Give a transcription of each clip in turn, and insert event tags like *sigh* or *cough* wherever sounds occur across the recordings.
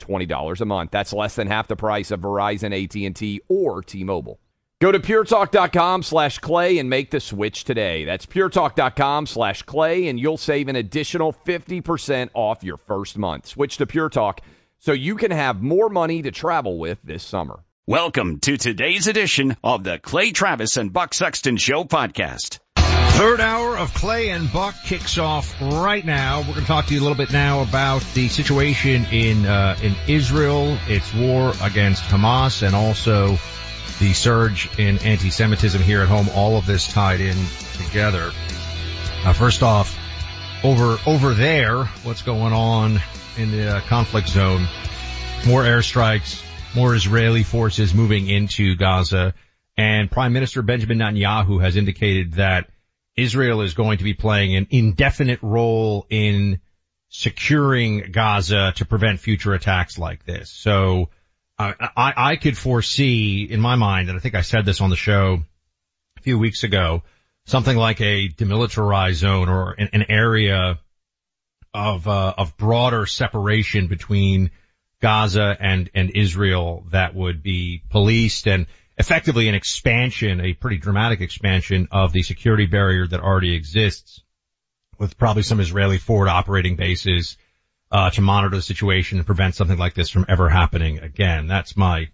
$20 a month. That's less than half the price of Verizon, AT&T, or T-Mobile. Go to puretalk.com slash clay and make the switch today. That's puretalk.com slash clay, and you'll save an additional 50% off your first month. Switch to Pure Talk so you can have more money to travel with this summer. Welcome to today's edition of the Clay Travis and Buck Sexton Show podcast. Third hour of Clay and Buck kicks off right now. We're going to talk to you a little bit now about the situation in uh, in Israel, its war against Hamas, and also the surge in anti-Semitism here at home. All of this tied in together. Uh, first off, over over there, what's going on in the uh, conflict zone? More airstrikes, more Israeli forces moving into Gaza, and Prime Minister Benjamin Netanyahu has indicated that Israel is going to be playing an indefinite role in securing Gaza to prevent future attacks like this. So uh, I, I could foresee in my mind, and I think I said this on the show a few weeks ago, something like a demilitarized zone or an, an area of uh, of broader separation between Gaza and and Israel that would be policed and effectively an expansion, a pretty dramatic expansion of the security barrier that already exists with probably some Israeli forward operating bases, uh, to monitor the situation and prevent something like this from ever happening again. That's my,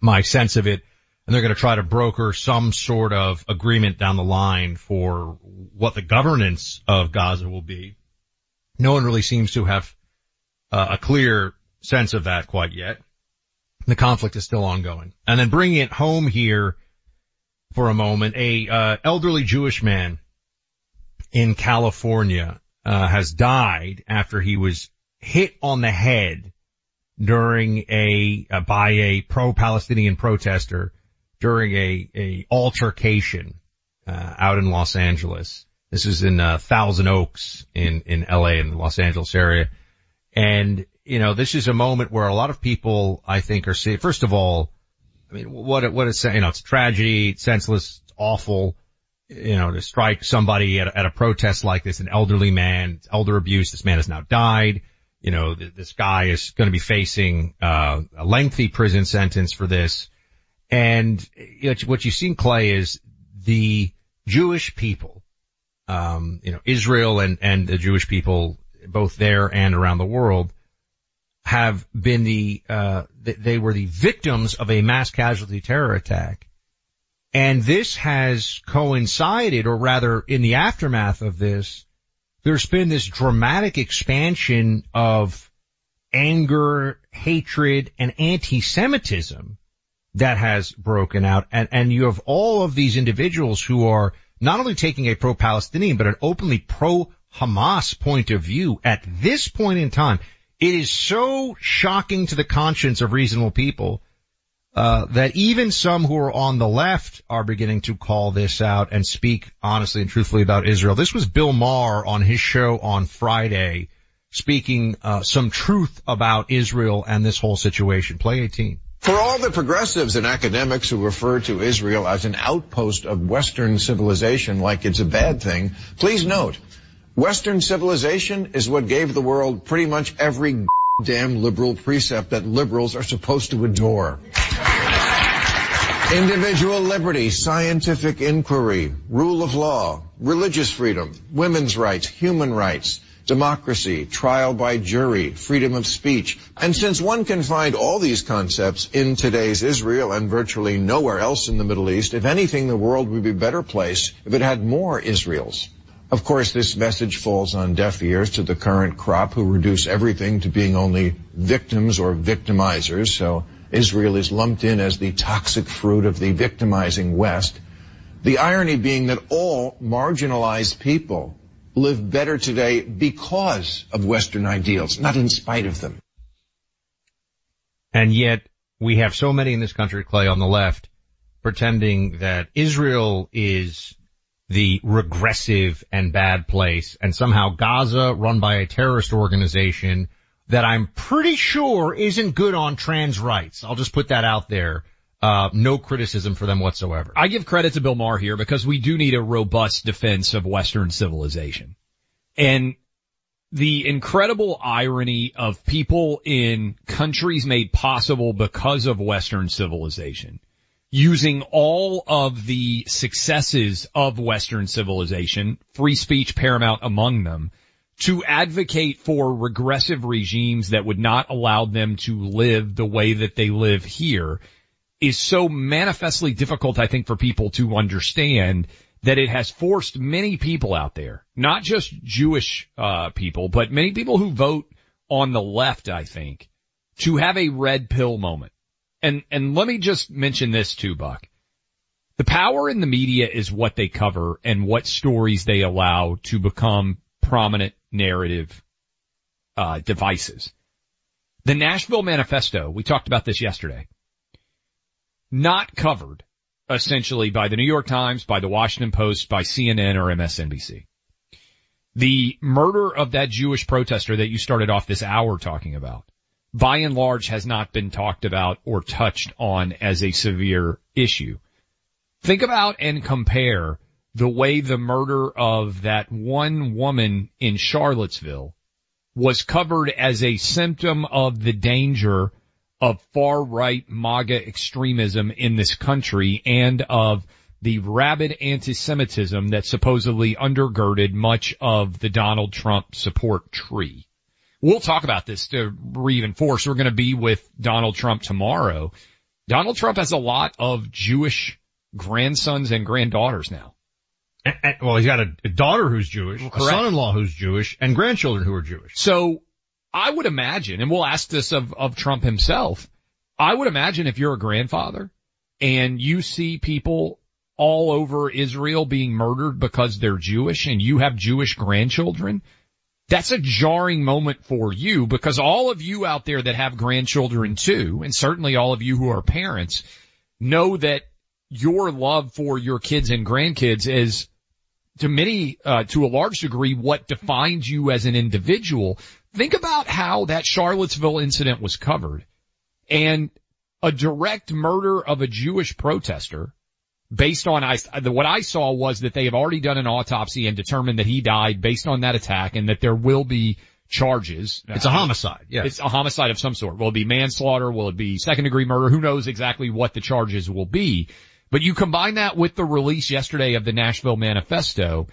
my sense of it. And they're going to try to broker some sort of agreement down the line for what the governance of Gaza will be. No one really seems to have uh, a clear sense of that quite yet. The conflict is still ongoing. And then bringing it home here for a moment, a uh, elderly Jewish man in California uh, has died after he was hit on the head during a uh, by a pro-Palestinian protester during a a altercation uh, out in Los Angeles. This is in uh, Thousand Oaks in in L.A. in the Los Angeles area, and you know, this is a moment where a lot of people, I think, are seeing, first of all, I mean, what, what it's, you know, it's tragedy, it's senseless, it's awful, you know, to strike somebody at a, at a protest like this, an elderly man, elder abuse, this man has now died, you know, th- this guy is going to be facing, uh, a lengthy prison sentence for this. And you know, what you've seen, Clay, is the Jewish people, um, you know, Israel and, and the Jewish people, both there and around the world, have been the, uh, they were the victims of a mass casualty terror attack. And this has coincided, or rather in the aftermath of this, there's been this dramatic expansion of anger, hatred, and anti-Semitism that has broken out. And, and you have all of these individuals who are not only taking a pro-Palestinian, but an openly pro-Hamas point of view at this point in time. It is so shocking to the conscience of reasonable people uh, that even some who are on the left are beginning to call this out and speak honestly and truthfully about Israel. This was Bill Maher on his show on Friday speaking uh, some truth about Israel and this whole situation. Play 18. For all the progressives and academics who refer to Israel as an outpost of Western civilization like it's a bad thing, please note, Western civilization is what gave the world pretty much every damn liberal precept that liberals are supposed to adore. Individual liberty, scientific inquiry, rule of law, religious freedom, women's rights, human rights, democracy, trial by jury, freedom of speech. And since one can find all these concepts in today's Israel and virtually nowhere else in the Middle East, if anything, the world would be a better place if it had more Israels. Of course, this message falls on deaf ears to the current crop who reduce everything to being only victims or victimizers, so Israel is lumped in as the toxic fruit of the victimizing West. The irony being that all marginalized people live better today because of Western ideals, not in spite of them. And yet we have so many in this country, Clay, on the left, pretending that Israel is the regressive and bad place and somehow Gaza run by a terrorist organization that I'm pretty sure isn't good on trans rights. I'll just put that out there. Uh, no criticism for them whatsoever. I give credit to Bill Maher here because we do need a robust defense of Western civilization. And the incredible irony of people in countries made possible because of Western civilization using all of the successes of Western civilization, free speech paramount among them, to advocate for regressive regimes that would not allow them to live the way that they live here is so manifestly difficult, I think, for people to understand that it has forced many people out there, not just Jewish uh, people, but many people who vote on the left, I think, to have a red pill moment. And and let me just mention this too, Buck. The power in the media is what they cover and what stories they allow to become prominent narrative uh, devices. The Nashville Manifesto, we talked about this yesterday, not covered essentially by the New York Times, by the Washington Post, by CNN or MSNBC. The murder of that Jewish protester that you started off this hour talking about, by and large has not been talked about or touched on as a severe issue. Think about and compare the way the murder of that one woman in Charlottesville was covered as a symptom of the danger of far right MAGA extremism in this country and of the rabid anti-Semitism that supposedly undergirded much of the Donald Trump support tree. We'll talk about this to reinforce. We're going to be with Donald Trump tomorrow. Donald Trump has a lot of Jewish grandsons and granddaughters now. And, and, well, he's got a, a daughter who's Jewish, Correct. a son-in-law who's Jewish, and grandchildren who are Jewish. So I would imagine, and we'll ask this of, of Trump himself, I would imagine if you're a grandfather and you see people all over Israel being murdered because they're Jewish and you have Jewish grandchildren, that's a jarring moment for you because all of you out there that have grandchildren too, and certainly all of you who are parents, know that your love for your kids and grandkids is to many, uh, to a large degree, what defines you as an individual. Think about how that Charlottesville incident was covered and a direct murder of a Jewish protester based on I, what I saw was that they have already done an autopsy and determined that he died based on that attack and that there will be charges. It's a homicide. Yeah. It's a homicide of some sort. Will it be manslaughter? Will it be second degree murder? Who knows exactly what the charges will be? But you combine that with the release yesterday of the Nashville Manifesto.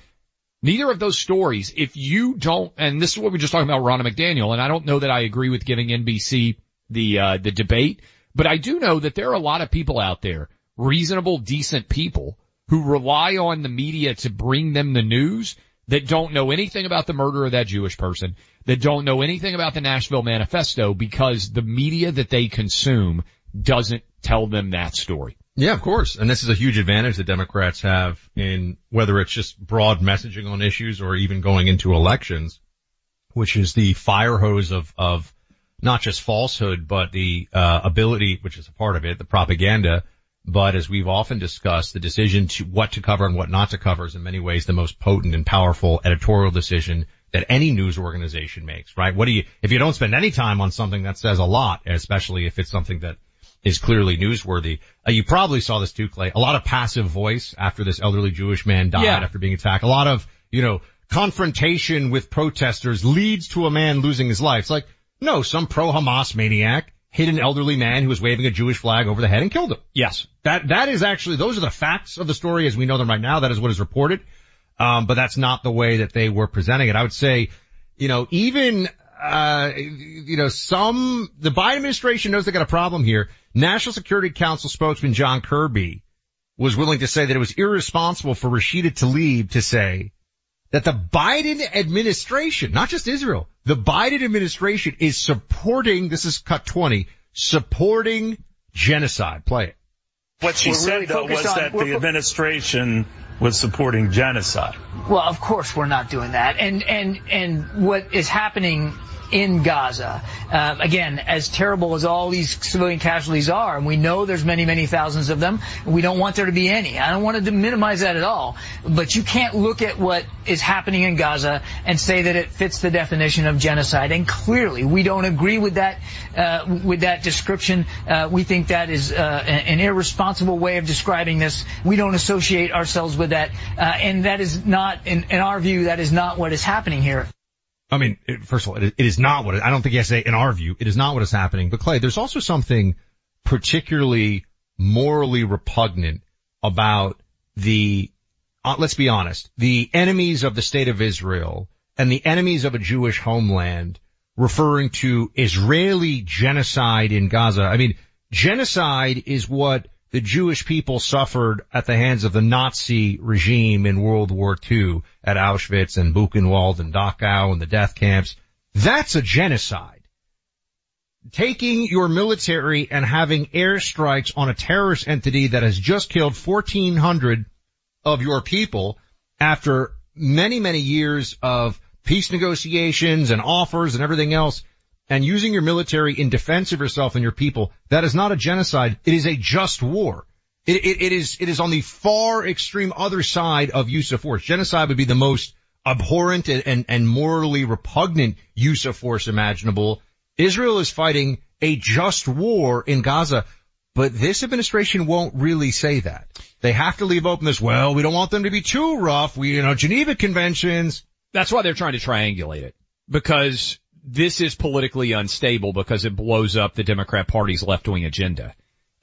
Neither of those stories, if you don't, and this is what we are just talking about Ronna McDaniel, and I don't know that I agree with giving NBC the, uh, the debate, but I do know that there are a lot of people out there, reasonable, decent people, who rely on the media to bring them the news that don't know anything about the murder of that Jewish person, that don't know anything about the Nashville Manifesto because the media that they consume doesn't tell them that story. Yeah, of course. And this is a huge advantage that Democrats have in whether it's just broad messaging on issues or even going into elections, which is the fire hose of, of not just falsehood, but the, uh, ability, which is a part of it, the propaganda. But as we've often discussed, the decision to what to cover and what not to cover is in many ways the most potent and powerful editorial decision that any news organization makes, right? What do you, if you don't spend any time on something that says a lot, especially if it's something that is clearly newsworthy, uh, you probably saw this too, Clay. A lot of passive voice after this elderly Jewish man died Yeah. after being attacked. A lot of, you know, confrontation with protesters leads to a man losing his life. It's like, no, some pro-Hamas maniac hit an elderly man who was waving a Jewish flag over the head and killed him. Yes. That, that is actually, those are the facts of the story as we know them right now. That is what is reported. Um, but that's not the way that they were presenting it. I would say, you know, even, uh, you know, some, the Biden administration knows they got a problem here. National Security Council spokesman John Kirby was willing to say that it was irresponsible for Rashida Tlaib to say that the Biden administration, not just Israel, the Biden administration is supporting, this is cut 20, supporting genocide. Play it. What she We're said really though was on- that the administration was supporting genocide. Well, of course we're not doing that. And and and what is happening in Gaza, uh, again, as terrible as all these civilian casualties are, and we know there's many, many thousands of them. We don't want there to be any. I don't want to minimize that at all. But you can't look at what is happening in Gaza and say that it fits the definition of genocide. And clearly, we don't agree with that uh, with that description. Uh, we think that is uh, an irresponsible way of describing this. We don't associate ourselves with that, uh, and that is not, in, in our view, that is not what is happening here. I mean, it, first of all, it, it is not what it, I don't think you have to say in our view, it is not what is happening. But Clay, there's also something particularly morally repugnant about the, uh, let's be honest, the enemies of the state of Israel and the enemies of a Jewish homeland referring to Israeli genocide in Gaza. I mean, genocide is what the Jewish people suffered at the hands of the Nazi regime in World War II at Auschwitz and Buchenwald and Dachau and the death camps. That's a genocide. Taking your military and having airstrikes on a terrorist entity that has just killed 1400 of your people after many, many years of peace negotiations and offers and everything else and using your military in defense of yourself and your people, that is not a genocide. It is a just war. It, it, it is, it is on the far extreme other side of use of force. Genocide would be the most abhorrent and, and, and morally repugnant use of force imaginable. Israel is fighting a just war in Gaza, but this administration won't really say that. They have to leave open this, well, we don't want them to be too rough. We, you know, Geneva conventions. That's why they're trying to triangulate it because this is politically unstable because it blows up the Democrat Party's left wing agenda.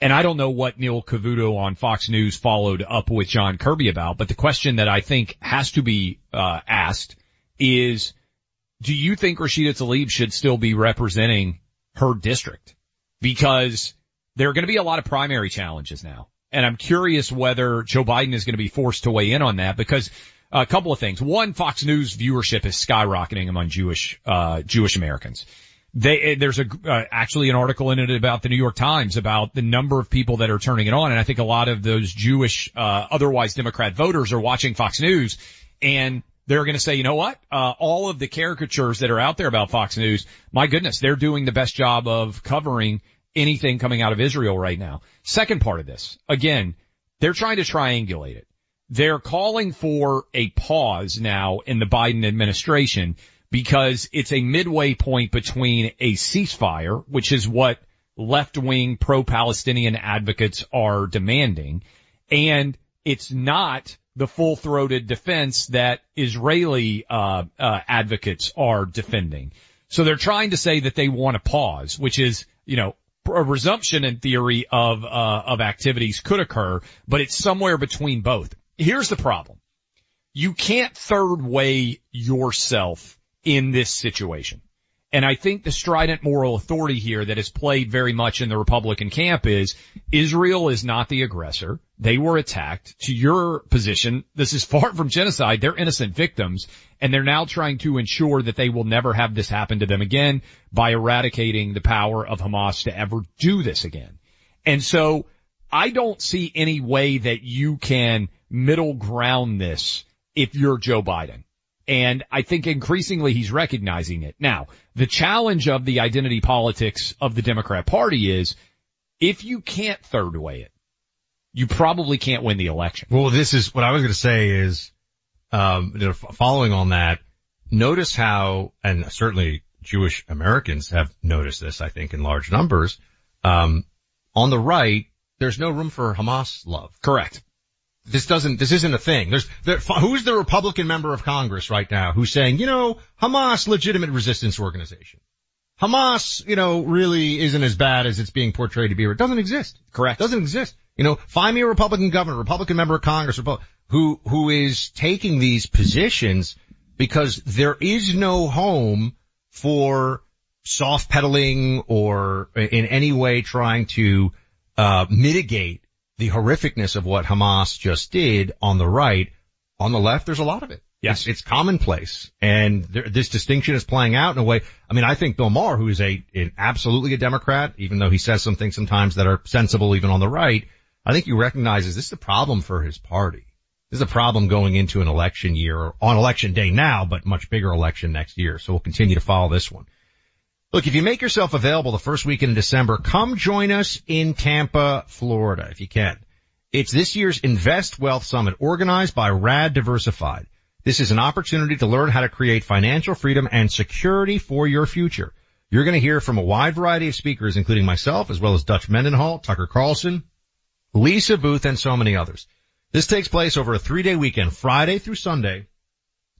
And I don't know what Neil Cavuto on Fox News followed up with John Kirby about, but the question that I think has to be uh, asked is, do you think Rashida Tlaib should still be representing her district? Because there are going to be a lot of primary challenges now. And I'm curious whether Joe Biden is going to be forced to weigh in on that because a couple of things. One, Fox News viewership is skyrocketing among Jewish, uh, Jewish Americans. They, there's a, uh, actually an article in it about the New York Times about the number of people that are turning it on. And I think a lot of those Jewish, uh, otherwise Democrat voters are watching Fox News and they're going to say, you know what? Uh, all of the caricatures that are out there about Fox News, my goodness, they're doing the best job of covering anything coming out of Israel right now. Second part of this, again, they're trying to triangulate it. They're calling for a pause now in the Biden administration because it's a midway point between a ceasefire, which is what left-wing pro-Palestinian advocates are demanding, and it's not the full-throated defense that Israeli uh, uh, advocates are defending. So they're trying to say that they want a pause, which is, you know, a resumption in theory of uh, of activities could occur, but it's somewhere between both. Here's the problem: you can't third way yourself in this situation. And I think the strident moral authority here that is played very much in the Republican camp is Israel is not the aggressor. They were attacked. To your position, this is far from genocide. They're innocent victims and they're now trying to ensure that they will never have this happen to them again by eradicating the power of Hamas to ever do this again. And so I don't see any way that you can middle ground this if you're Joe Biden. And I think increasingly he's recognizing it. Now, the challenge of the identity politics of the Democrat party is if you can't third way it, you probably can't win the election. Well, this is what I was going to say is, um, you know, following on that, notice how, and certainly Jewish Americans have noticed this, I think, in large numbers. Um, on the right, there's no room for Hamas love. Correct. This doesn't, this isn't a thing. There's, there, who's the Republican member of Congress right now who's saying, you know, Hamas, legitimate resistance organization. Hamas, you know, really isn't as bad as it's being portrayed to be. It doesn't exist. Correct. Doesn't exist. You know, find me a Republican governor, Republican member of Congress, who, who is taking these positions because there is no home for soft pedaling or in any way trying to, uh, mitigate the horrificness of what Hamas just did on the right. On the left, there's a lot of it. Yes. It's, it's commonplace. And there, this distinction is playing out in a way. I mean, I think Bill Maher, who is a, an absolutely a Democrat, even though he says some things sometimes that are sensible even on the right, I think he recognizes this is a problem for his party. This is a problem going into an election year or on election day now, but much bigger election next year. So we'll continue to follow this one. Look, if you make yourself available the first weekend in December, come join us in Tampa, Florida, if you can. It's this year's Invest Wealth Summit organized by Rad Diversified. This is an opportunity to learn how to create financial freedom and security for your future. You're going to hear from a wide variety of speakers, including myself, as well as Dutch Mendenhall, Tucker Carlson, Lisa Boothe, and so many others. This takes place over a three-day weekend, Friday through Sunday,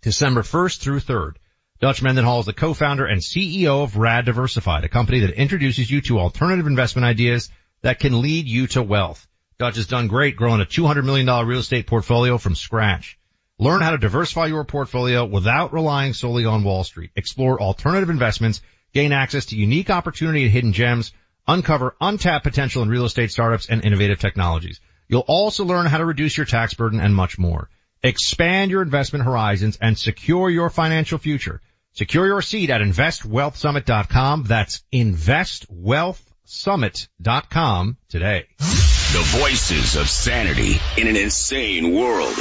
December 1st through 3rd. Dutch Mendenhall is the co-founder and CEO of Rad Diversified, a company that introduces you to alternative investment ideas that can lead you to wealth. Dutch has done great growing a $200 million real estate portfolio from scratch. Learn how to diversify your portfolio without relying solely on Wall Street. Explore alternative investments, gain access to unique opportunity and hidden gems, uncover untapped potential in real estate startups and innovative technologies. You'll also learn how to reduce your tax burden and much more. Expand your investment horizons and secure your financial future. Secure your seat at investwealthsummit.com. That's investwealthsummit.com today. The voices of sanity in an insane world.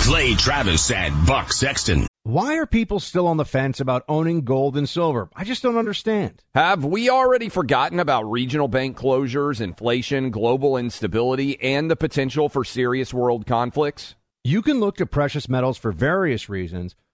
Clay Travis and Buck Sexton. Why are people still on the fence about owning gold and silver? I just don't understand. Have we already forgotten about regional bank closures, inflation, global instability, and the potential for serious world conflicts? You can look to precious metals for various reasons.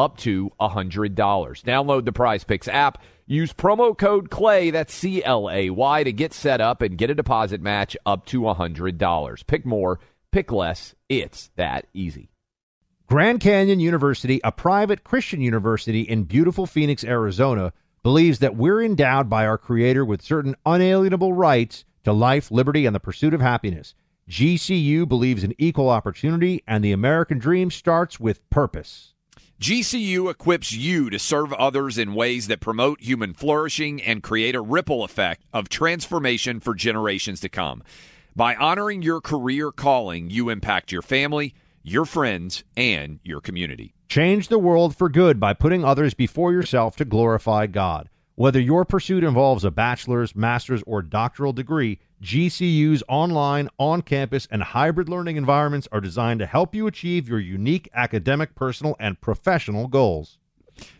up to $100. Download the Prize Picks app. Use promo code CLAY, that's C L A Y, to get set up and get a deposit match up to $100. Pick more, pick less. It's that easy. Grand Canyon University, a private Christian university in beautiful Phoenix, Arizona, believes that we're endowed by our Creator with certain unalienable rights to life, liberty, and the pursuit of happiness. GCU believes in equal opportunity, and the American dream starts with purpose. GCU equips you to serve others in ways that promote human flourishing and create a ripple effect of transformation for generations to come. By honoring your career calling, you impact your family, your friends, and your community. Change the world for good by putting others before yourself to glorify God. Whether your pursuit involves a bachelor's, master's, or doctoral degree, GCU's online, on campus, and hybrid learning environments are designed to help you achieve your unique academic, personal, and professional goals.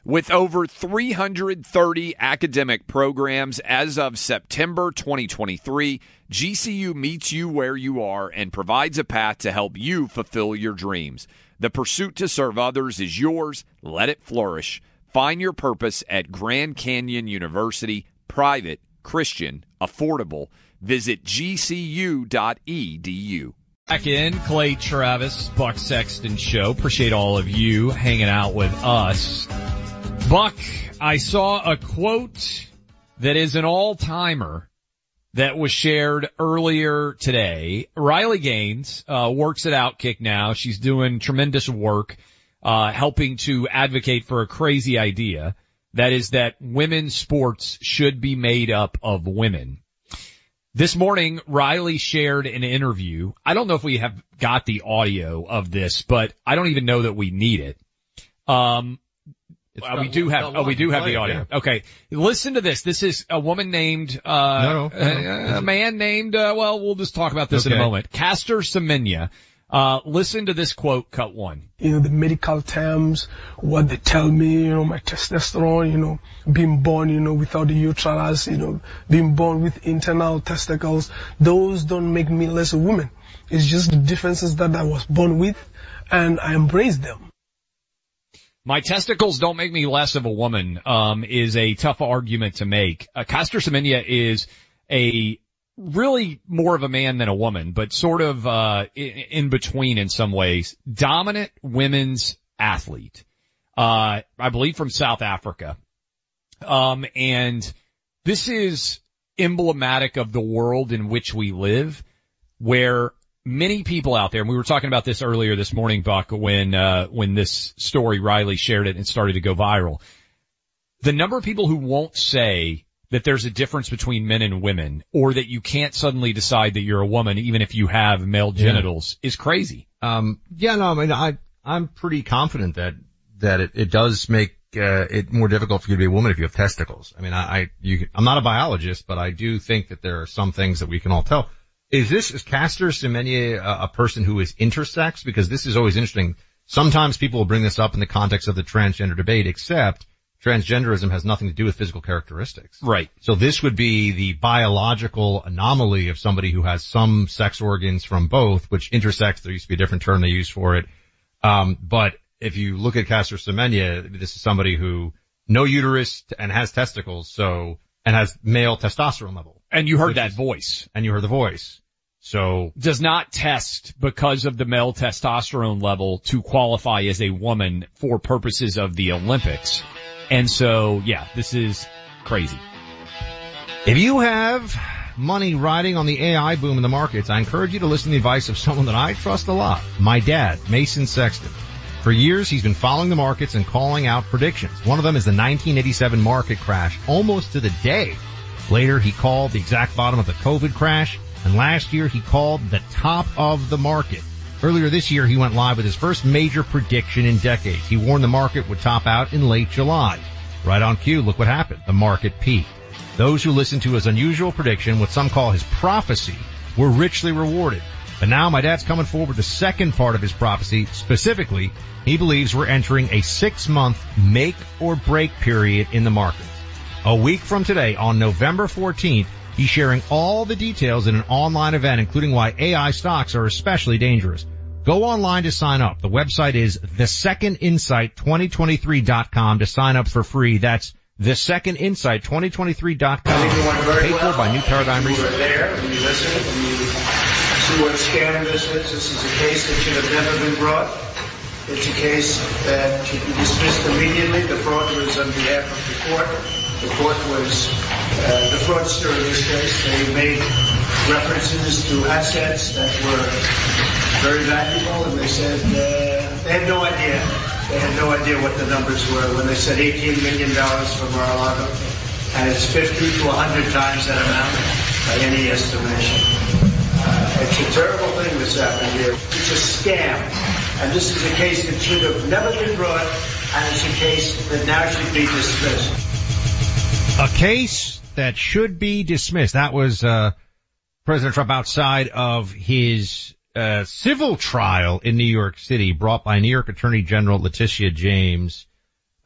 With over 330 academic programs as of September 2023, GCU meets you where you are and provides a path to help you fulfill your dreams. The pursuit to serve others is yours. Let it flourish. Find your purpose at Grand Canyon University, private, Christian, affordable. Visit gcu.edu. Back in, Clay Travis, Buck Sexton Show. Appreciate all of you hanging out with us. Buck, I saw a quote that is an all-timer that was shared earlier today. Riley Gaines uh, works at Outkick now. She's doing tremendous work, uh, helping to advocate for a crazy idea. That is that women's sports should be made up of women. This morning, Riley shared an interview. I don't know if we have got the audio of this, but I don't even know that we need it. Um, uh, we do have, oh, we do have the audio. yeah. Okay. Listen to this. This is a woman named, uh, No, no, no, a, a man named, uh, well, we'll just talk about this in a moment. Caster Semenya. Uh, listen to this quote, cut one. you know, the medical terms, what they tell me, you know, my testosterone, you know, being born, you know, without the uterus, you know, being born with internal testicles, those don't make me less a woman. It's just the differences that I was born with and I embrace them. My testicles don't make me less of a woman, um, is a tough argument to make. Uh, Caster Semenya is a really more of a man than a woman, but sort of, uh, in, between in some ways. Dominant women's athlete. Uh, I believe from South Africa. Um, and this is emblematic of the world in which we live, where many people out there, and we were talking about this earlier this morning, Buck, when, uh, when this story, Riley shared it and started to go viral. The number of people who won't say that there's a difference between men and women, or that you can't suddenly decide that you're a woman even if you have male genitals is crazy. Um, yeah, no, I mean, I, I'm pretty confident that, that it, it does make, uh, it more difficult for you to be a woman if you have testicles. I mean, I, I, you, I'm not a biologist, but I do think that there are some things that we can all tell. Is this, is Caster Semenya a, a person who is intersex? Because this is always interesting. Sometimes people will bring this up in the context of the transgender debate, except transgenderism has nothing to do with physical characteristics. Right. So this would be the biological anomaly of somebody who has some sex organs from both, which intersex, there used to be a different term they used for it. Um, but if you look at Caster Semenya, this is somebody who no uterus and has testicles, so, and has male testosterone level. And you heard that is- voice. And you heard the voice. So, does not test because of the male testosterone level to qualify as a woman for purposes of the Olympics. And so, yeah, this is crazy. If you have money riding on the AI boom in the markets, I encourage you to listen to the advice of someone that I trust a lot. My dad, Mason Sexton. For years, he's been following the markets and calling out predictions. One of them is the 1987 market crash, almost to the day. Later, he called the exact bottom of the COVID crash, and last year he called the top of the market. Earlier this year, he went live with his first major prediction in decades. He warned the market would top out in late July. Right on cue, look what happened. The market peaked. Those who listened to his unusual prediction, what some call his prophecy, were richly rewarded. But now my dad's coming forward with the second part of his prophecy. Specifically, he believes we're entering a six month make or break period in the markets. A week from today, on November 14th, he's sharing all the details in an online event, including why AI stocks are especially dangerous. Go online to sign up. The website is thesecondinsight2023.com to sign up for free. That's thesecondinsight2023.com. Paid for by New Paradigm You were there, you listened, you see what scam this is. This is a case that should have never been brought. It's a case that should be dismissed immediately. The fraud was on behalf of the court. The court was uh, the fraudster in this case. They made references to assets that were very valuable, and they said uh, they had no idea. They had no idea what the numbers were when they said $18 million for Mar-a-Lago, and it's 50 to 100 times that amount by any estimation. Uh, It's a terrible thing that's happened here. It's a scam. And this is a case that should have never been brought, and it's a case that now should be dismissed. A case that should be dismissed. That was uh, President Trump outside of his uh, civil trial in New York City, brought by New York Attorney General Letitia James.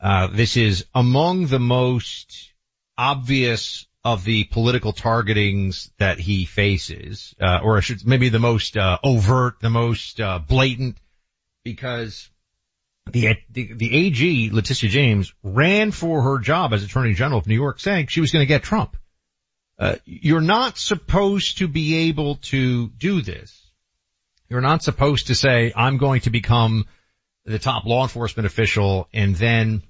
Uh, this is among the most obvious of the political targetings that he faces, uh, or I should maybe the most uh, overt, the most uh, blatant, because the, the the AG Letitia James ran for her job as Attorney General of New York, saying she was going to get Trump. Uh, you're not supposed to be able to do this. You're not supposed to say, I'm going to become the top law enforcement official and then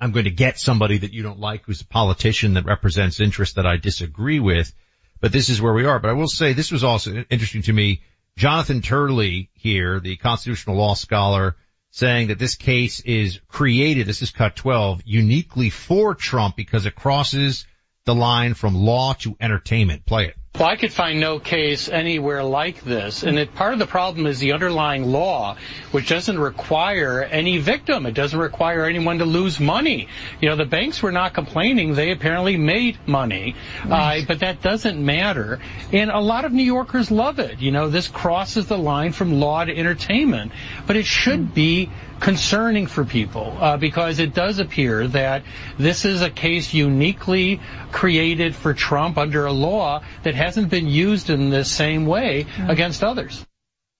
I'm going to get somebody that you don't like who's a politician that represents interests that I disagree with. But this is where we are. But I will say this was also interesting to me. Jonathan Turley here, the constitutional law scholar, saying that this case is created, this is cut 12, uniquely for Trump because it crosses the line from law to entertainment. Play it. Well, I could find no case anywhere like this. And it, part of the problem is the underlying law, which doesn't require any victim. It doesn't require anyone to lose money. You know, the banks were not complaining. They apparently made money. Uh, but that doesn't matter. And a lot of New Yorkers love it. You know, this crosses the line from law to entertainment. But it should be concerning for people uh, because it does appear that this is a case uniquely created for Trump under a law that hasn't been used in the same way against others.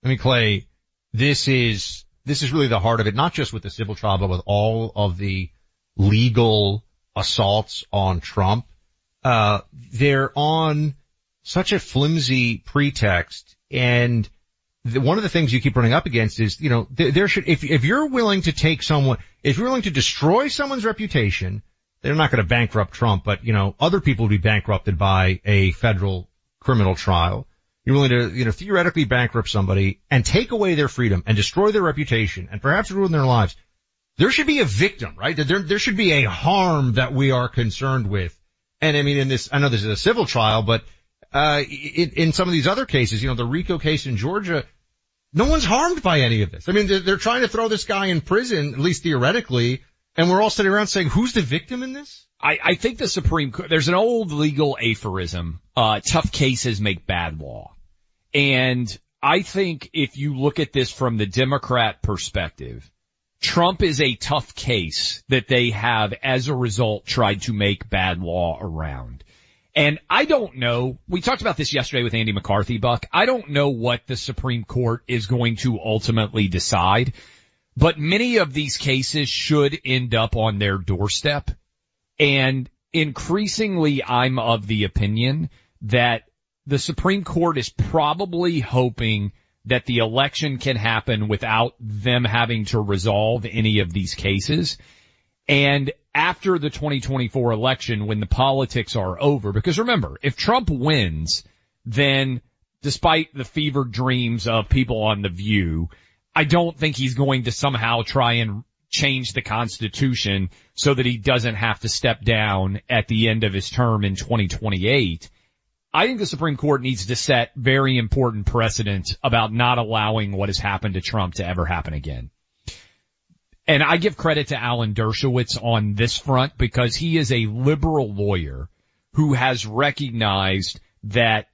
I mean, Clay, this is, this is really the heart of it, not just with the civil trial, but with all of the legal assaults on Trump. Uh, they're on such a flimsy pretext and one of the things you keep running up against is, you know, there, there should, if, if you're willing to take someone, if you're willing to destroy someone's reputation, they're not going to bankrupt Trump, but you know, other people would be bankrupted by a federal criminal trial. You're willing to, you know, theoretically bankrupt somebody and take away their freedom and destroy their reputation and perhaps ruin their lives. There should be a victim, right? There, there should be a harm that we are concerned with. And I mean, in this, I know this is a civil trial, but, uh, in, in some of these other cases, you know, the RICO case in Georgia, no one's harmed by any of this. I mean, they're, they're trying to throw this guy in prison, at least theoretically, and we're all sitting around saying, who's the victim in this? I, I think the Supreme Court, there's an old legal aphorism, uh, tough cases make bad law. And I think if you look at this from the Democrat perspective, Trump is a tough case that they have as a result tried to make bad law around. And I don't know, we talked about this yesterday with Andy McCarthy, Buck. I don't know what the Supreme Court is going to ultimately decide, but many of these cases should end up on their doorstep. And increasingly I'm of the opinion that the Supreme Court is probably hoping that the election can happen without them having to resolve any of these cases. And after the 2024 election, when the politics are over, because remember, if Trump wins, then despite the fevered dreams of people on The View, I don't think he's going to somehow try and change the Constitution so that he doesn't have to step down at the end of his term in 2028. I think the Supreme Court needs to set very important precedent about not allowing what has happened to Trump to ever happen again. And I give credit to Alan Dershowitz on this front because he is a liberal lawyer who has recognized that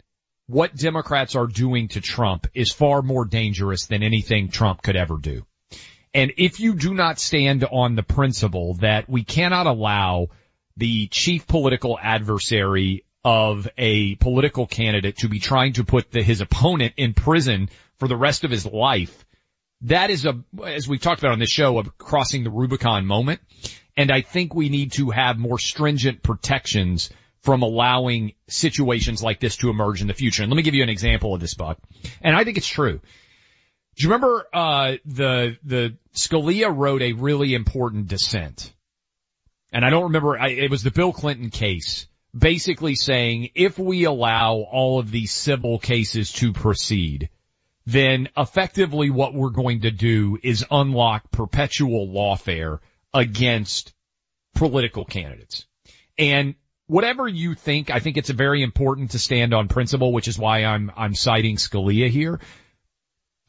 what Democrats are doing to Trump is far more dangerous than anything Trump could ever do. And if you do not stand on the principle that we cannot allow the chief political adversary of a political candidate to be trying to put the, his opponent in prison for the rest of his life, that is a, as we've talked about on this show, of crossing the Rubicon moment. And I think we need to have more stringent protections from allowing situations like this to emerge in the future. And let me give you an example of this, Buck. And I think it's true. Do you remember, uh, the, the Scalia wrote a really important dissent? And I don't remember, I, it was the Bill Clinton case, basically saying if we allow all of these civil cases to proceed, then effectively what we're going to do is unlock perpetual lawfare against political candidates. And whatever you think, I think it's very important to stand on principle, which is why I'm, I'm citing Scalia here.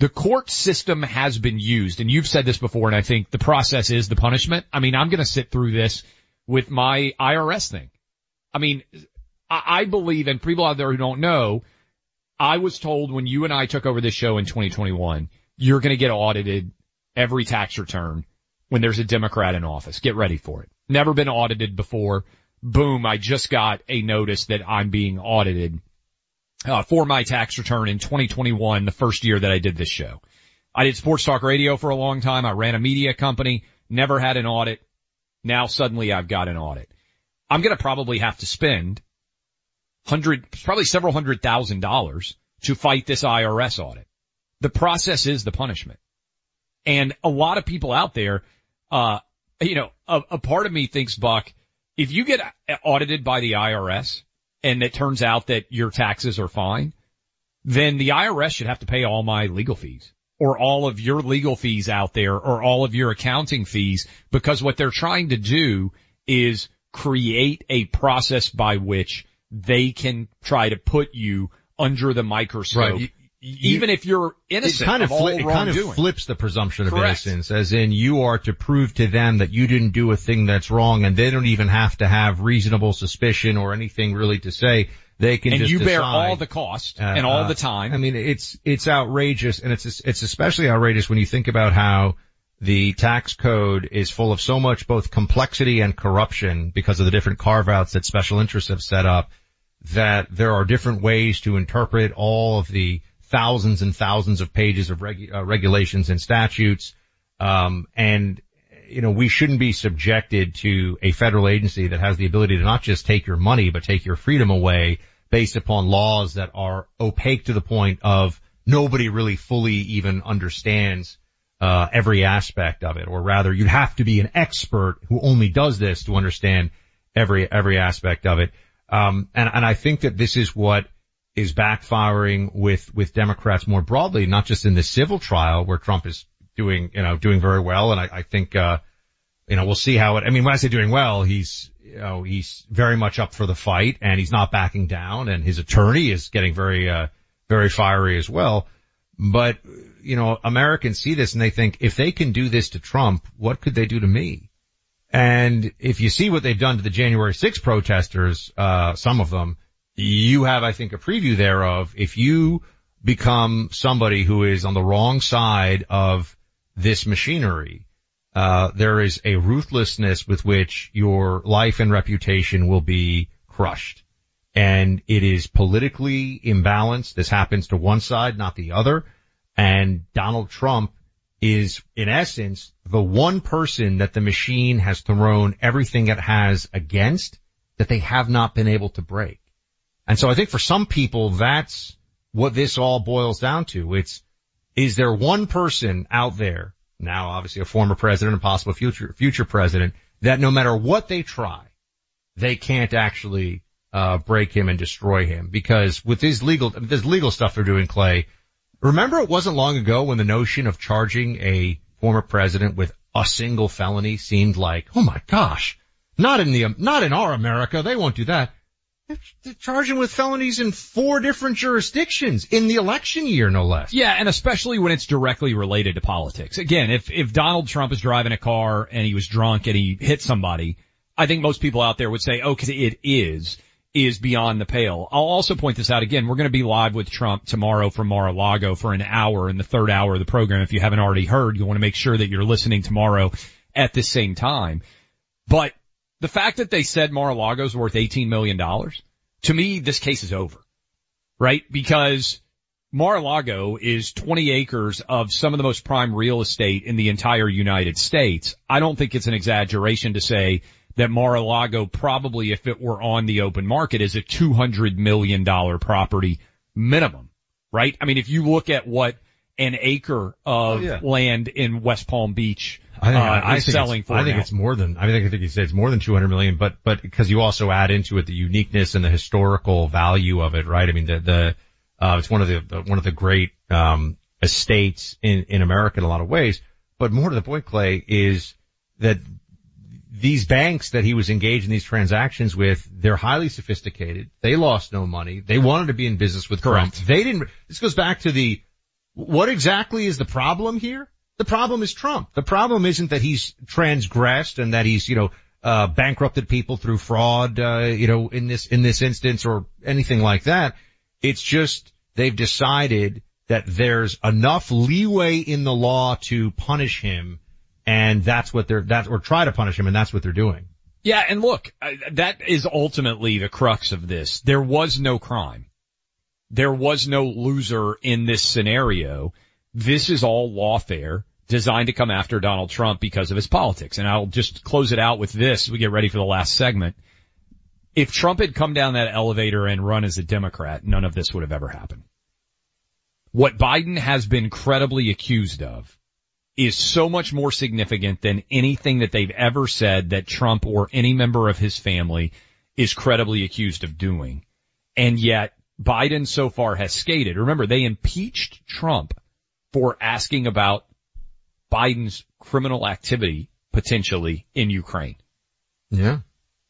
The court system has been used, and you've said this before, and I think the process is the punishment. I mean, I'm going to sit through this with my IRS thing. I mean, I, I believe, and people out there who don't know, I was told when you and I took over this show in 2021, you're going to get audited every tax return when there's a Democrat in office. Get ready for it. Never been audited before. Boom, I just got a notice that I'm being audited uh, for my tax return in 2021, the first year that I did this show. I did sports talk radio for a long time. I ran a media company, never had an audit. Now suddenly I've got an audit. I'm going to probably have to spend hundred, probably several hundred thousand dollars to fight this IRS audit. The process is the punishment. And a lot of people out there, uh, you know, a, a part of me thinks, Buck, if you get audited by the IRS and it turns out that your taxes are fine, then the IRS should have to pay all my legal fees or all of your legal fees out there or all of your accounting fees because what they're trying to do is create a process by which they can try to put you under the microscope. Right. You, even if you're innocent it kind of, of fli- it kind of flips the presumption of Correct. innocence, as in you are to prove to them that you didn't do a thing that's wrong, and they don't even have to have reasonable suspicion or anything really to say. They can and you bear decide, all the cost uh, and all uh, the time. I mean, it's it's outrageous, and it's it's especially outrageous when you think about how the tax code is full of so much both complexity and corruption because of the different carve outs that special interests have set up. That there are different ways to interpret all of the thousands and thousands of pages of regu- uh, regulations and statutes. Um, and, you know, we shouldn't be subjected to a federal agency that has the ability to not just take your money, but take your freedom away based upon laws that are opaque to the point of nobody really fully even understands uh, every aspect of it, or rather, you'd have to be an expert who only does this to understand every every aspect of it. Um, and and I think that this is what is backfiring with, with Democrats more broadly, not just in the civil trial where Trump is doing, you know, doing very well. And I, I think, uh, you know, we'll see how it, I mean, when I say doing well, he's, you know, he's very much up for the fight and he's not backing down and his attorney is getting very, uh, very fiery as well. But, you know, Americans see this and they think if they can do this to Trump, what could they do to me? And if you see what they've done to the January 6 protesters, uh, some of them, you have, I think, a preview there of if you become somebody who is on the wrong side of this machinery, uh, there is a ruthlessness with which your life and reputation will be crushed. And it is politically imbalanced. This happens to one side, not the other. And Donald Trump is, in essence, the one person that the machine has thrown everything it has against that they have not been able to break. And so I think for some people, that's what this all boils down to. It's, is there one person out there, now obviously a former president and possible future, future president, that no matter what they try, they can't actually, uh, break him and destroy him because with his legal, this legal stuff they're doing, Clay, remember it wasn't long ago when the notion of charging a former president with a single felony seemed like, oh my gosh, not in the, not in our America, they won't do that. They're charging with felonies in four different jurisdictions in the election year, no less. Yeah, and especially when it's directly related to politics. Again, if, if Donald Trump is driving a car and he was drunk and he hit somebody, I think most people out there would say, oh, cause it is, is beyond the pale. I'll also point this out again. We're going to be live with Trump tomorrow from Mar-a-Lago for an hour in the third hour of the program. If you haven't already heard, you want to make sure that you're listening tomorrow at the same time. But the fact that they said Mar-a-Lago is worth $18 million, to me, this case is over. Right? Because Mar-a-Lago is 20 acres of some of the most prime real estate in the entire United States. I don't think it's an exaggeration to say that Mar-a-Lago probably, if it were on the open market, is a $200 million property minimum. Right? I mean, if you look at what an acre of Oh, yeah. land in West Palm Beach I think, uh, I is think selling it's, for I think now. it's more than, I think, I think you said it's more than 200 million, but, but because you also add into it the uniqueness and the historical value of it, right? I mean, the, the, uh, it's one of the, the one of the great, um, estates in, in America in a lot of ways. But more to the point, Clay, is that these banks that he was engaged in these transactions with, they're highly sophisticated. They lost no money. They wanted to be in business with Correct. Trump. They didn't, this goes back to the, what exactly is the problem here? The problem is Trump. The problem isn't that he's transgressed and that he's, you know, uh, bankrupted people through fraud, uh, you know, in this, in this instance or anything like that. It's just they've decided that there's enough leeway in the law to punish him and that's what they're, that's, or try to punish him and that's what they're doing. Yeah, and look, that is ultimately the crux of this. There was no crime. There was no loser in this scenario. This is all lawfare designed to come after Donald Trump because of his politics. And I'll just close it out with this. We get ready for the last segment. If Trump had come down that elevator and run as a Democrat, none of this would have ever happened. What Biden has been credibly accused of is so much more significant than anything that they've ever said that Trump or any member of his family is credibly accused of doing. And yet Biden so far has skated. Remember, they impeached Trump for asking about Biden's criminal activity potentially in Ukraine. Yeah.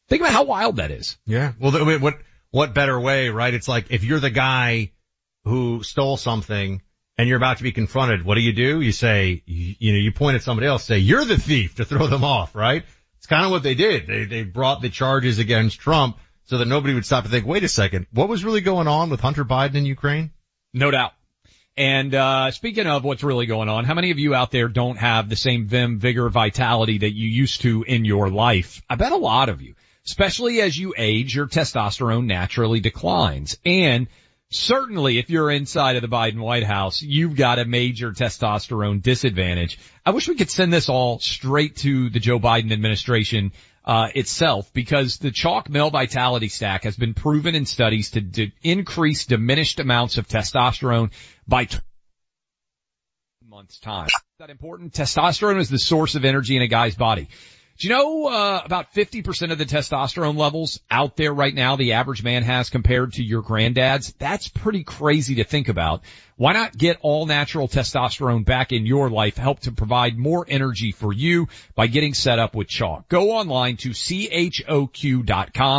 Think about how wild that is. Yeah. Well, th- what, what better way, right? It's like if you're the guy who stole something and you're about to be confronted, what do you do? You say, you, you know, you point at somebody else, say, you're the thief to throw them off, right? It's kind of what they did. They, they brought the charges against Trump so that nobody would stop to think, wait a second, what was really going on with Hunter Biden in Ukraine? No doubt. And uh, speaking of what's really going on, how many of you out there don't have the same vim, vigor, vitality that you used to in your life? I bet a lot of you, especially as you age, your testosterone naturally declines. And certainly if you're inside of the Biden White House, you've got a major testosterone disadvantage. I wish we could send this all straight to the Joe Biden administration uh, itself because the Choq male vitality stack has been proven in studies to, to increase diminished amounts of testosterone by t- months time. That important? Testosterone is the source of energy in a guy's body. Do you know uh, about 50% of the testosterone levels out there right now the average man has compared to your granddad's? That's pretty crazy to think about. Why not get all natural testosterone back in your life, help to provide more energy for you by getting set up with Choq? Go online to choq.com.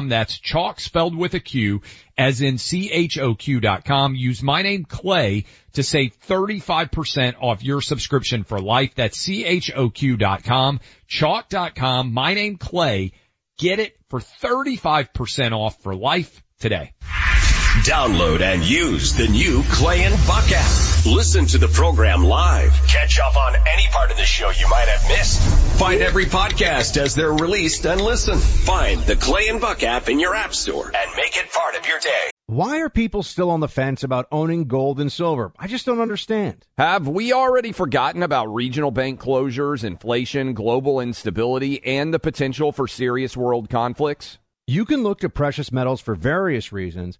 That's Chalk spelled with a Q as in choq.com. Use my name Clay to save 35% off your subscription for life. That's choq.com, chalk.com, my name Clay. Get it for 35% off for life today. Download and use the new Clay and Buck app. Listen to the program live. Catch up on any part of the show you might have missed. Find every podcast as they're released and listen. Find the Clay and Buck app in your app store and make it part of your day. Why are people still on the fence about owning gold and silver? I just don't understand. Have we already forgotten about regional bank closures, inflation, global instability, and the potential for serious world conflicts? You can look to precious metals for various reasons.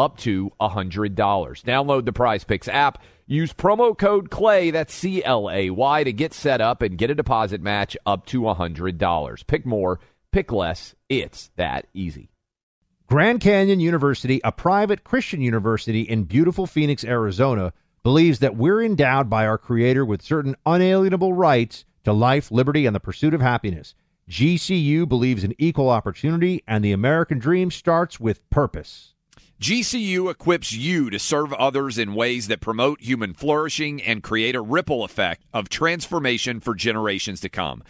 up to $100. Download the Prize Picks app. Use promo code CLAY, that's C L A Y, to get set up and get a deposit match up to $100. Pick more, pick less. It's that easy. Grand Canyon University, a private Christian university in beautiful Phoenix, Arizona, believes that we're endowed by our Creator with certain unalienable rights to life, liberty, and the pursuit of happiness. GCU believes in equal opportunity, and the American dream starts with purpose. GCU equips you to serve others in ways that promote human flourishing and create a ripple effect of transformation for generations to come.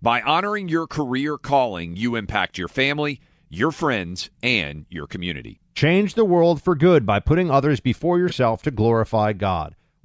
By honoring your career calling, you impact your family your friends, and your community. Change the world for good by putting others before yourself to glorify God.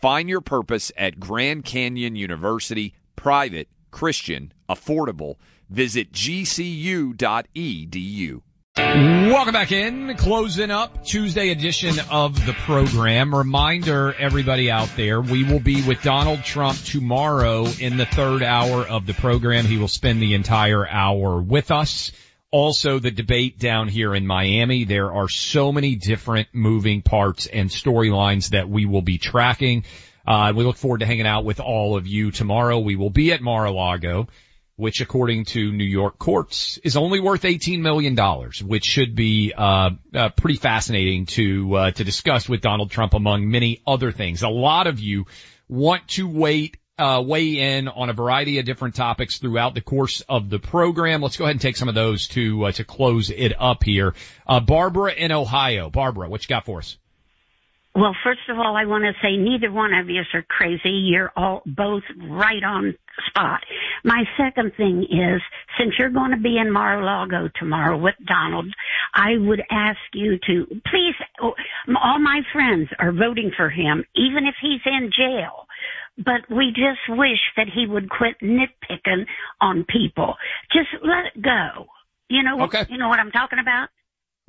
Find your purpose at Grand Canyon University, private, Christian, affordable. Visit gcu.edu. Welcome back in. Closing up Tuesday edition of the program. Reminder, everybody out there, we will be with Donald Trump tomorrow in the third hour of the program. He will spend the entire hour with us. Also, the debate down here in Miami. There are so many different moving parts and storylines that we will be tracking. Uh, we look forward to hanging out with all of you tomorrow. We will be at Mar-a-Lago which according to New York courts is only worth $18 million, which should be, uh, uh, pretty fascinating to, uh, to discuss with Donald Trump among many other things. A lot of you want to wait, uh, weigh in on a variety of different topics throughout the course of the program. Let's go ahead and take some of those to, uh, to close it up here. Uh, Barbara in Ohio. Barbara, what you got for us? Well, first of all, I want to say neither one of you are crazy. You're all both right on spot. My second thing is, since you're going to be in Mar-a-Lago tomorrow with Donald, I would ask you to please, all my friends are voting for him, even if he's in jail. But we just wish that he would quit nitpicking on people. Just let it go. You know, okay. you know what I'm talking about?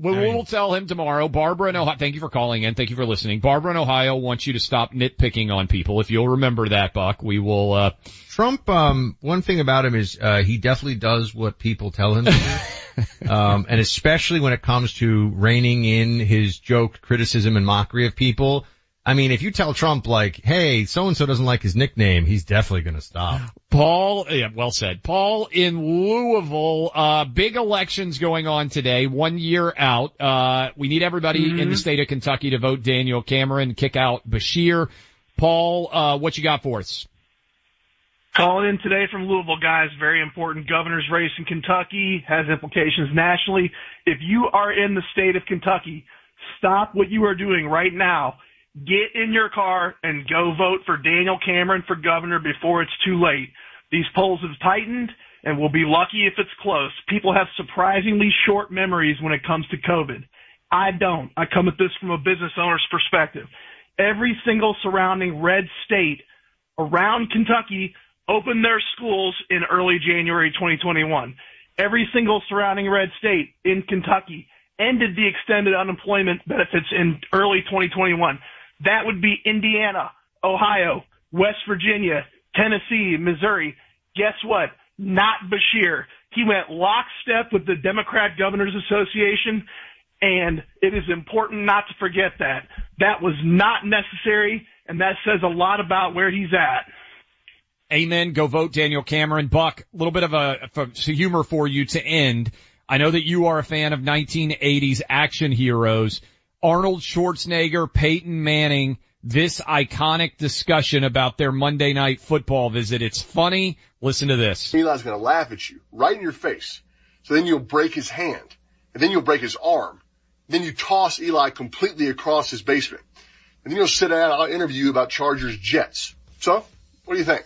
Well, we'll tell him tomorrow. Barbara in Ohio, thank you for calling in. Thank you for listening. Barbara in Ohio wants you to stop nitpicking on people. If you'll remember that, Buck, we will, uh, Trump, um, one thing about him is, uh, he definitely does what people tell him to do. *laughs* um, and especially when it comes to reining in his joke, criticism, and mockery of people. I mean, if you tell Trump like, hey, so and so doesn't like his nickname, he's definitely going to stop. Paul, yeah, well said. Paul in Louisville, uh, big elections going on today, one year out. Uh, we need everybody mm-hmm. in the state of Kentucky to vote Daniel Cameron, kick out Beshear. Paul, uh, what you got for us? Calling in today from Louisville, guys. Very important governor's race in Kentucky has implications nationally. If you are in the state of Kentucky, stop what you are doing right now Get in your car and go vote for Daniel Cameron for governor before it's too late. These polls have tightened and we'll be lucky if it's close. People have surprisingly short memories when it comes to COVID. I don't. I come at this from a business owner's perspective. Every single surrounding red state around Kentucky opened their schools in early January 2021. Every single surrounding red state in Kentucky ended the extended unemployment benefits in early 2021. That would be Indiana, Ohio, West Virginia, Tennessee, Missouri. Guess what? Not Beshear. He went lockstep with the Democrat Governors Association, and it is important not to forget that. That was not necessary, and that says a lot about where he's at. Amen. Go vote Daniel Cameron. Buck, a little bit of a, a humor for you to end. I know that you are a fan of 1980s action heroes. Arnold Schwarzenegger, Peyton Manning, this iconic discussion about their Monday night football visit. It's funny. Listen to this. Eli's going to laugh at you right in your face. So then you'll break his hand and then you'll break his arm. Then you toss Eli completely across his basement. And then you'll sit down and I'll interview you about Chargers Jets. So, what do you think?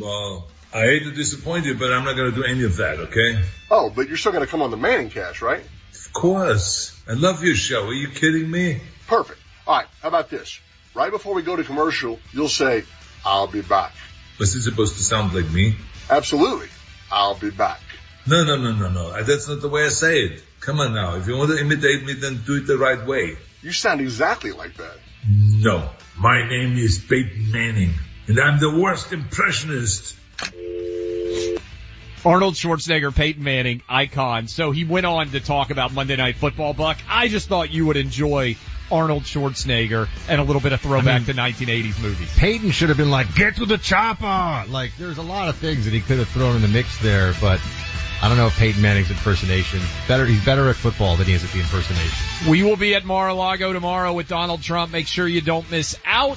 Well, I hate to disappoint you, but I'm not going to do any of that, okay? Oh, but you're still going to come on the Manning cast, right? Of course. I love your show. Are you kidding me? Perfect. All right. How about this? Right before we go to commercial, you'll say, I'll be back. Was it supposed to sound like me? Absolutely. I'll be back. No, no, no, no, no. That's not the way I say it. Come on now. If you want to imitate me, then do it the right way. You sound exactly like that. No. My name is Peyton Manning, and I'm the worst impressionist. Arnold Schwarzenegger, Peyton Manning, icon. So he went on to talk about Monday Night Football, Buck. I just thought you would enjoy Arnold Schwarzenegger and a little bit of throwback I mean, to 1980s movies. Peyton should have been like, get to the chopper! Like, there's a lot of things that he could have thrown in the mix there, but I don't know if Peyton Manning's impersonation. Better, he's better at football than he is at the impersonation. We will be at Mar-a-Lago tomorrow with Donald Trump. Make sure you don't miss out.